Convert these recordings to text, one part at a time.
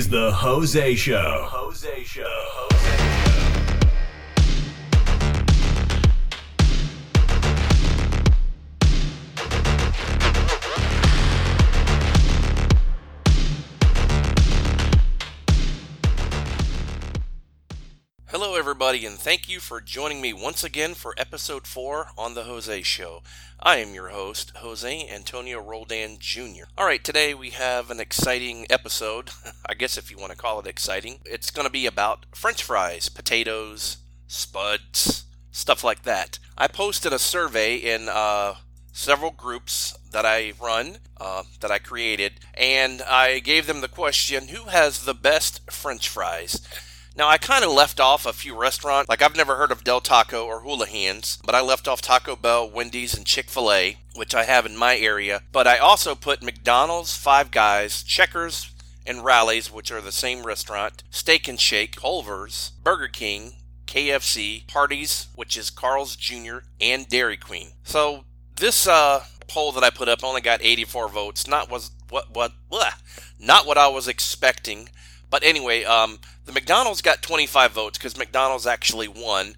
is the Jose Show. Jose Show. Hello, everybody, and thank you for joining me once again for episode 4 on The Jose Show. I am your host, Jose Antonio Roldan Jr. All right, today we have an exciting episode. I guess if you want to call it exciting. It's going to be about french fries, potatoes, spuds, stuff like that. I posted a survey in uh, several groups that I run, uh, that I created, and I gave them the question who has the best french fries? Now, I kind of left off a few restaurants. Like, I've never heard of Del Taco or Hula Hands, but I left off Taco Bell, Wendy's, and Chick fil A, which I have in my area. But I also put McDonald's, Five Guys, Checkers, and Rally's, which are the same restaurant, Steak and Shake, Culver's, Burger King, KFC, Hardee's, which is Carl's Jr., and Dairy Queen. So, this uh, poll that I put up only got 84 votes. Not was what what bleh, not what I was expecting. But anyway, um, the McDonald's got 25 votes because McDonald's actually won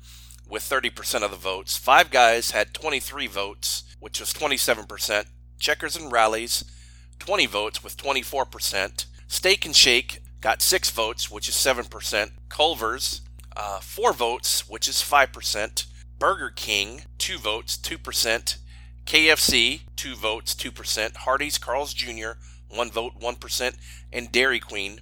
with 30% of the votes. Five Guys had 23 votes, which was 27%. Checkers and Rally's, 20 votes with 24%. Steak and Shake got 6 votes, which is 7%. Culver's, uh, 4 votes, which is 5%. Burger King, 2 votes, 2%. KFC, 2 votes, 2%. Hardee's, Carl's Jr., 1 vote, 1%. And Dairy Queen,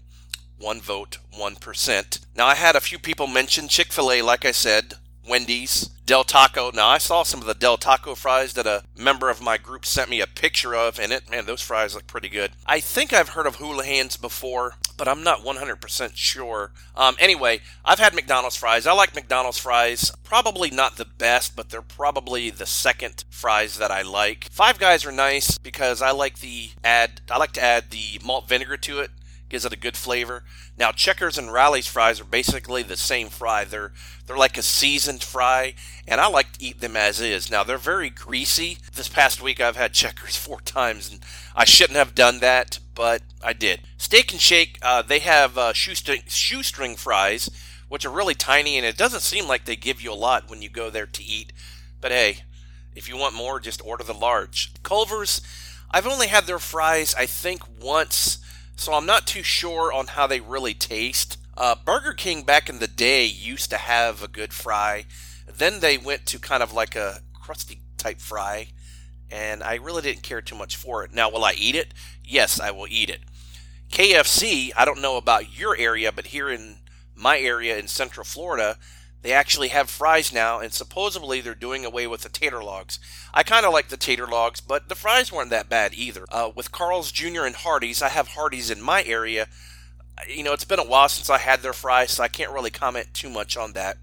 one vote, 1%. Now, I had a few people mention Chick fil A, like I said, Wendy's, Del Taco. Now, I saw some of the Del Taco fries that a member of my group sent me a picture of, and it, man, those fries look pretty good. I think I've heard of Hula Hands before, but I'm not 100% sure. Um, anyway, I've had McDonald's fries. I like McDonald's fries. Probably not the best, but they're probably the second fries that I like. Five Guys are nice because I like the add. I like to add the malt vinegar to it gives it a good flavor. Now, Checkers and Rally's fries are basically the same fry. They're they're like a seasoned fry, and I like to eat them as is. Now, they're very greasy. This past week, I've had Checkers four times, and I shouldn't have done that, but I did. Steak and Shake, uh, they have uh, shoestring, shoestring fries, which are really tiny, and it doesn't seem like they give you a lot when you go there to eat. But hey, if you want more, just order the large. Culver's, I've only had their fries, I think, once so I'm not too sure on how they really taste. Uh, Burger King back in the day used to have a good fry. Then they went to kind of like a crusty type fry, and I really didn't care too much for it. Now, will I eat it? Yes, I will eat it. KFC, I don't know about your area, but here in my area in Central Florida, they actually have fries now, and supposedly they're doing away with the tater logs. I kind of like the tater logs, but the fries weren't that bad either. Uh, with Carl's Jr. and Hardee's, I have Hardee's in my area. You know, it's been a while since I had their fries, so I can't really comment too much on that.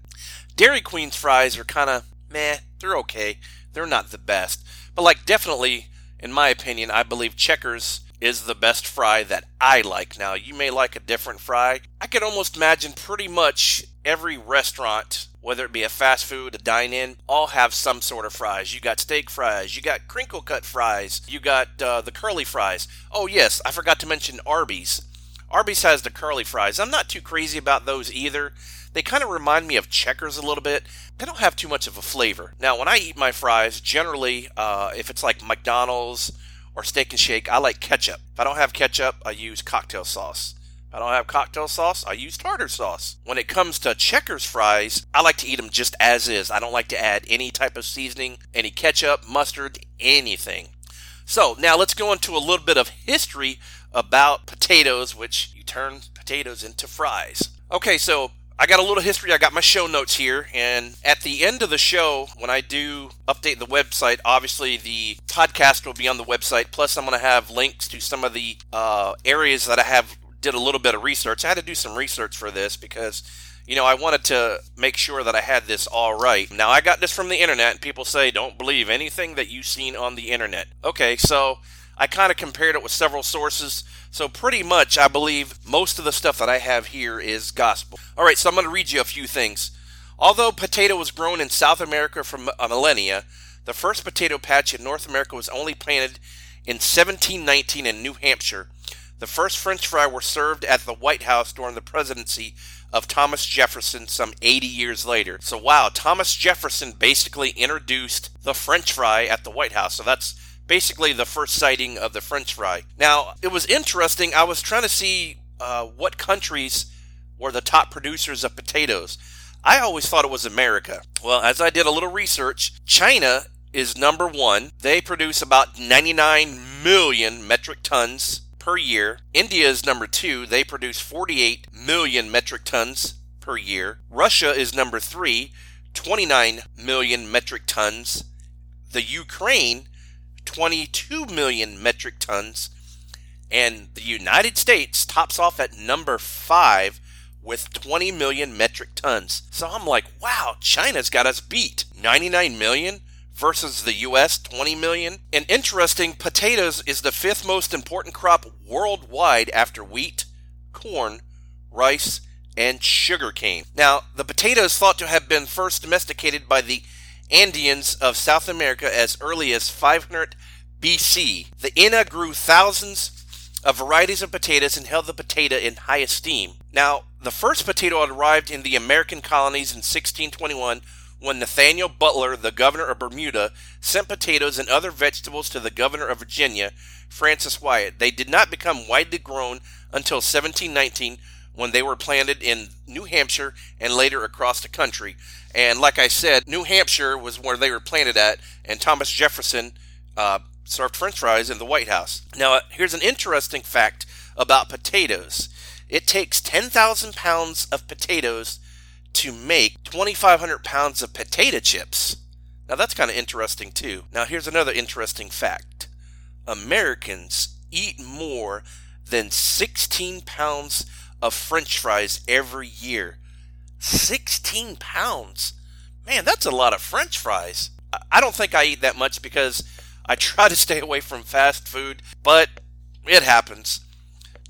Dairy Queen's fries are kind of meh. They're okay. They're not the best. But, like, definitely, in my opinion, I believe Checkers is the best fry that I like. Now, you may like a different fry. I could almost imagine pretty much every restaurant, whether it be a fast food, a dine in, all have some sort of fries. You got steak fries, you got crinkle cut fries, you got uh, the curly fries. Oh, yes, I forgot to mention Arby's. Arby's has the curly fries. I'm not too crazy about those either. They kind of remind me of checkers a little bit. They don't have too much of a flavor. Now, when I eat my fries, generally, uh, if it's like McDonald's, or steak and shake, I like ketchup. If I don't have ketchup, I use cocktail sauce. I don't have cocktail sauce, I use tartar sauce. When it comes to Checkers fries, I like to eat them just as is. I don't like to add any type of seasoning, any ketchup, mustard, anything. So now let's go into a little bit of history about potatoes, which you turn potatoes into fries. Okay, so I got a little history. I got my show notes here. And at the end of the show, when I do update the website, obviously the podcast will be on the website. Plus, I'm going to have links to some of the uh, areas that I have did a little bit of research. I had to do some research for this because, you know, I wanted to make sure that I had this all right. Now, I got this from the internet, and people say don't believe anything that you've seen on the internet. Okay, so I kind of compared it with several sources. So, pretty much, I believe most of the stuff that I have here is gospel. All right, so I'm going to read you a few things. Although potato was grown in South America for millennia, the first potato patch in North America was only planted in 1719 in New Hampshire. The first French fry were served at the White House during the presidency of Thomas Jefferson some 80 years later. So, wow, Thomas Jefferson basically introduced the French fry at the White House. So, that's basically the first sighting of the French fry. Now, it was interesting. I was trying to see uh, what countries were the top producers of potatoes. I always thought it was America. Well, as I did a little research, China is number one. They produce about 99 million metric tons per year. India is number two. They produce 48 million metric tons per year. Russia is number three, 29 million metric tons. The Ukraine, 22 million metric tons. And the United States tops off at number five with 20 million metric tons. So I'm like, wow, China's got us beat. 99 million? Versus the US 20 million. And interesting, potatoes is the fifth most important crop worldwide after wheat, corn, rice, and sugarcane. Now, the potato is thought to have been first domesticated by the Andeans of South America as early as 500 BC. The Inca grew thousands of varieties of potatoes and held the potato in high esteem. Now, the first potato arrived in the American colonies in 1621 when Nathaniel Butler, the governor of Bermuda, sent potatoes and other vegetables to the governor of Virginia, Francis Wyatt. They did not become widely grown until 1719 when they were planted in New Hampshire and later across the country. And like I said, New Hampshire was where they were planted at, and Thomas Jefferson uh, served french fries in the White House. Now, here's an interesting fact about potatoes it takes 10,000 pounds of potatoes to make 2,500 pounds of potato chips. Now that's kind of interesting too. Now here's another interesting fact Americans eat more than 16 pounds of french fries every year. 16 pounds? Man, that's a lot of french fries. I don't think I eat that much because I try to stay away from fast food, but it happens.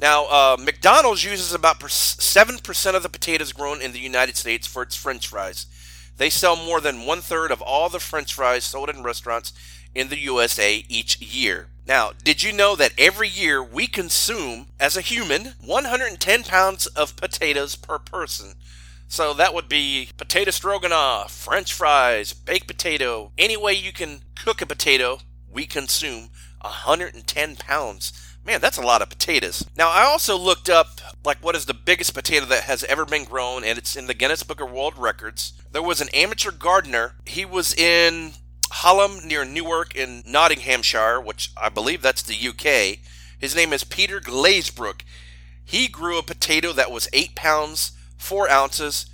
Now, uh, McDonald's uses about 7% of the potatoes grown in the United States for its french fries. They sell more than one third of all the french fries sold in restaurants in the USA each year. Now, did you know that every year we consume, as a human, 110 pounds of potatoes per person? So that would be potato stroganoff, french fries, baked potato. Any way you can cook a potato, we consume 110 pounds Man, that's a lot of potatoes. Now, I also looked up like what is the biggest potato that has ever been grown, and it's in the Guinness Book of World Records. There was an amateur gardener. He was in Hallam near Newark in Nottinghamshire, which I believe that's the UK. His name is Peter Glazebrook. He grew a potato that was 8 pounds, 4 ounces,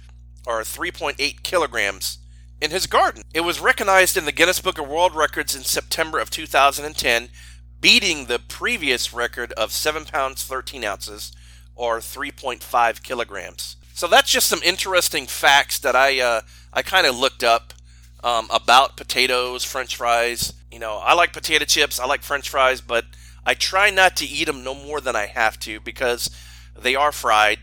or 3.8 kilograms in his garden. It was recognized in the Guinness Book of World Records in September of 2010 beating the previous record of 7 pounds 13 ounces or 3.5 kilograms. So that's just some interesting facts that I uh, I kind of looked up um, about potatoes, French fries. You know, I like potato chips, I like French fries, but I try not to eat them no more than I have to because they are fried,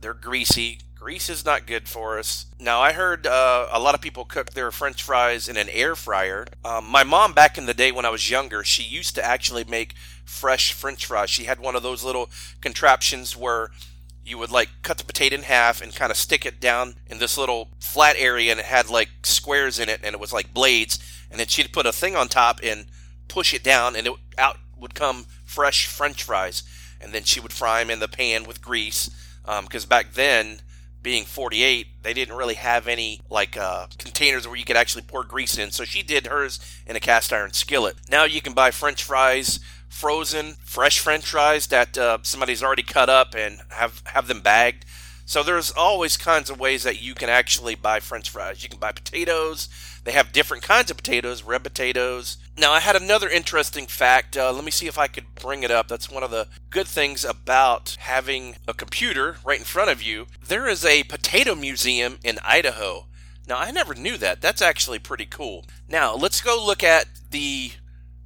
they're greasy, Grease is not good for us. Now, I heard uh, a lot of people cook their french fries in an air fryer. Um, my mom, back in the day when I was younger, she used to actually make fresh french fries. She had one of those little contraptions where you would like cut the potato in half and kind of stick it down in this little flat area and it had like squares in it and it was like blades and then she'd put a thing on top and push it down and it out would come fresh french fries and then she would fry them in the pan with grease because um, back then being 48, they didn't really have any like uh, containers where you could actually pour grease in. So she did hers in a cast iron skillet. Now you can buy French fries frozen, fresh French fries that uh, somebody's already cut up and have have them bagged. So there's always kinds of ways that you can actually buy French fries. You can buy potatoes. They have different kinds of potatoes, red potatoes. Now I had another interesting fact. Uh, let me see if I could bring it up. That's one of the good things about having a computer right in front of you. There is a potato museum in Idaho. Now I never knew that. That's actually pretty cool. Now let's go look at the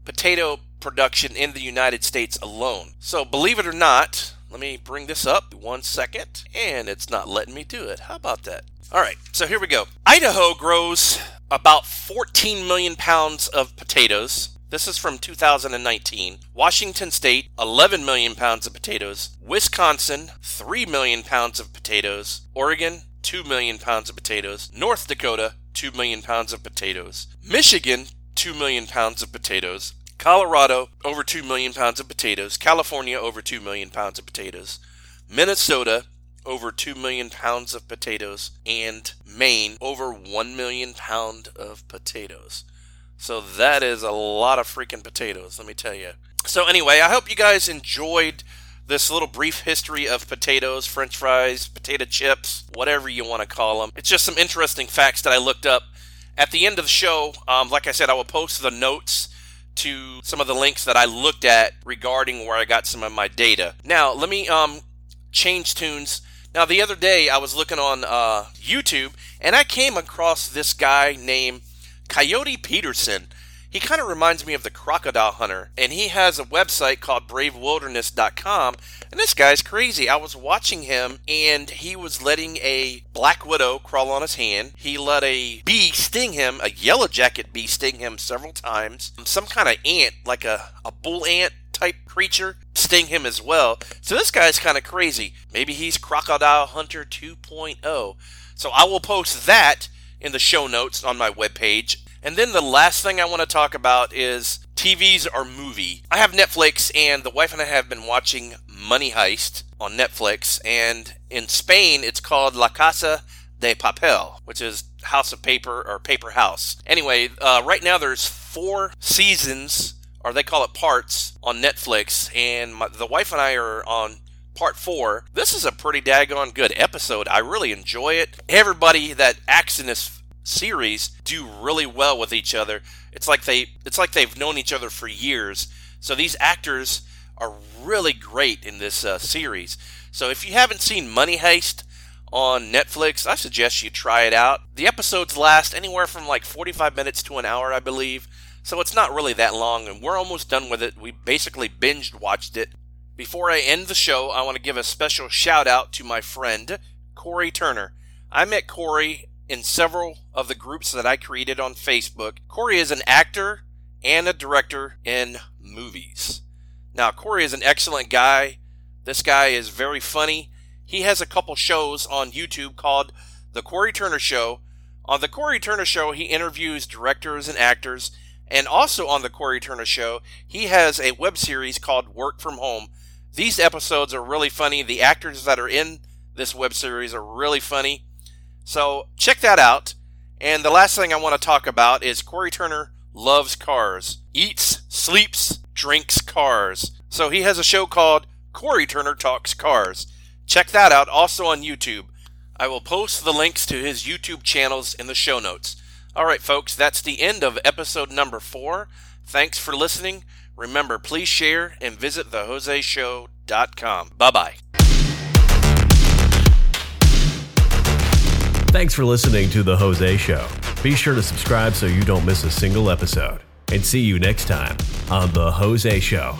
potato production in the United States alone. So believe it or not, let me bring this up one second, and it's not letting me do it. How about that? All right, so here we go. Idaho grows about 14 million pounds of potatoes. This is from 2019. Washington State, 11 million pounds of potatoes. Wisconsin, 3 million pounds of potatoes. Oregon, 2 million pounds of potatoes. North Dakota, 2 million pounds of potatoes. Michigan, 2 million pounds of potatoes. Colorado, over 2 million pounds of potatoes. California, over 2 million pounds of potatoes. Minnesota, over 2 million pounds of potatoes. And Maine, over 1 million pound of potatoes. So that is a lot of freaking potatoes, let me tell you. So, anyway, I hope you guys enjoyed this little brief history of potatoes, french fries, potato chips, whatever you want to call them. It's just some interesting facts that I looked up. At the end of the show, um, like I said, I will post the notes to some of the links that I looked at regarding where I got some of my data. Now, let me um, change tunes. Now, the other day, I was looking on uh, YouTube and I came across this guy named Coyote Peterson. He kind of reminds me of the crocodile hunter, and he has a website called bravewilderness.com. And this guy's crazy. I was watching him, and he was letting a black widow crawl on his hand. He let a bee sting him, a yellow jacket bee sting him several times. Some kind of ant, like a, a bull ant type creature, sting him as well. So this guy's kind of crazy. Maybe he's Crocodile Hunter 2.0. So I will post that in the show notes on my webpage. And then the last thing I want to talk about is TVs or movie. I have Netflix, and the wife and I have been watching Money Heist on Netflix. And in Spain, it's called La Casa de Papel, which is House of Paper or Paper House. Anyway, uh, right now there's four seasons, or they call it parts, on Netflix, and my, the wife and I are on part four. This is a pretty daggone good episode. I really enjoy it. Everybody that acts in this series do really well with each other. It's like they it's like they've known each other for years. So these actors are really great in this uh, series. So if you haven't seen Money Heist on Netflix, I suggest you try it out. The episodes last anywhere from like 45 minutes to an hour, I believe. So it's not really that long, and we're almost done with it. We basically binged watched it. Before I end the show, I want to give a special shout out to my friend, Cory Turner. I met Cory in several of the groups that I created on Facebook. Cory is an actor and a director in movies. Now, Cory is an excellent guy. This guy is very funny. He has a couple shows on YouTube called The Cory Turner Show. On The Cory Turner Show, he interviews directors and actors. And also on The Cory Turner Show, he has a web series called Work From Home. These episodes are really funny. The actors that are in this web series are really funny. So check that out. And the last thing I want to talk about is Cory Turner loves cars, eats, sleeps, drinks cars. So he has a show called Cory Turner Talks Cars. Check that out also on YouTube. I will post the links to his YouTube channels in the show notes. All right, folks, that's the end of episode number four. Thanks for listening. Remember, please share and visit thejoseshow.com. Bye bye. Thanks for listening to The Jose Show. Be sure to subscribe so you don't miss a single episode. And see you next time on The Jose Show.